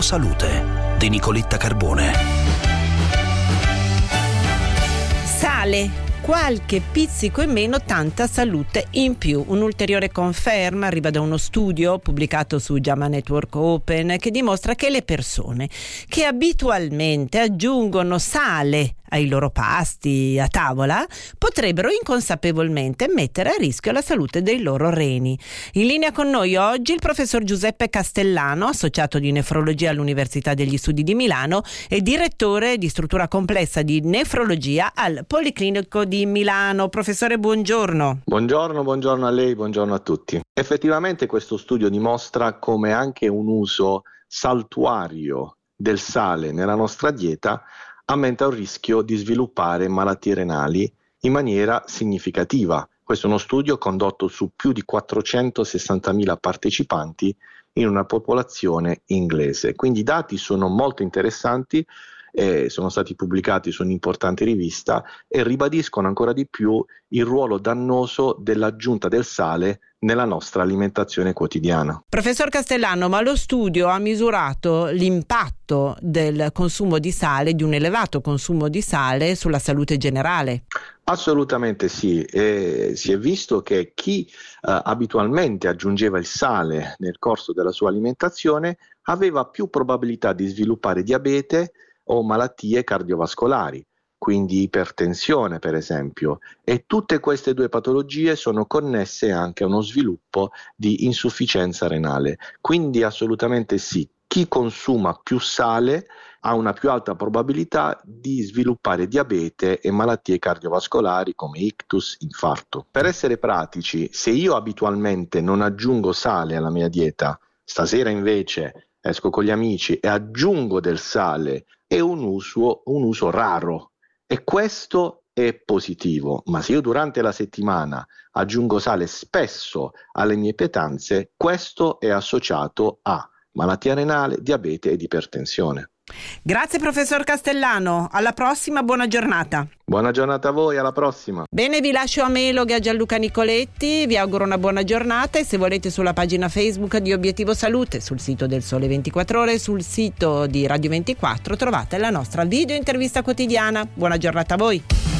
Salute di Nicoletta Carbone. Sale qualche pizzico in meno, tanta salute in più. Un'ulteriore conferma arriva da uno studio pubblicato su JAMA Network Open che dimostra che le persone che abitualmente aggiungono sale ai loro pasti a tavola potrebbero inconsapevolmente mettere a rischio la salute dei loro reni. In linea con noi oggi il professor Giuseppe Castellano, associato di nefrologia all'Università degli Studi di Milano e direttore di struttura complessa di nefrologia al Policlinico di Milano. Professore, buongiorno. Buongiorno, buongiorno a lei, buongiorno a tutti. Effettivamente questo studio dimostra come anche un uso saltuario del sale nella nostra dieta aumenta il rischio di sviluppare malattie renali in maniera significativa. Questo è uno studio condotto su più di 460.000 partecipanti in una popolazione inglese. Quindi i dati sono molto interessanti, eh, sono stati pubblicati su un'importante rivista e ribadiscono ancora di più il ruolo dannoso dell'aggiunta del sale nella nostra alimentazione quotidiana. Professor Castellano, ma lo studio ha misurato l'impatto del consumo di sale, di un elevato consumo di sale sulla salute generale? Assolutamente sì, e si è visto che chi eh, abitualmente aggiungeva il sale nel corso della sua alimentazione aveva più probabilità di sviluppare diabete o malattie cardiovascolari quindi ipertensione per esempio, e tutte queste due patologie sono connesse anche a uno sviluppo di insufficienza renale. Quindi assolutamente sì, chi consuma più sale ha una più alta probabilità di sviluppare diabete e malattie cardiovascolari come ictus, infarto. Per essere pratici, se io abitualmente non aggiungo sale alla mia dieta, stasera invece esco con gli amici e aggiungo del sale, è un uso, un uso raro e questo è positivo, ma se io durante la settimana aggiungo sale spesso alle mie pietanze, questo è associato a malattia renale, diabete ed ipertensione. Grazie professor Castellano, alla prossima, buona giornata. Buona giornata a voi, alla prossima. Bene, vi lascio a Melog e a Gianluca Nicoletti, vi auguro una buona giornata e se volete sulla pagina Facebook di Obiettivo Salute, sul sito del Sole 24 Ore, sul sito di Radio 24 trovate la nostra video intervista quotidiana. Buona giornata a voi.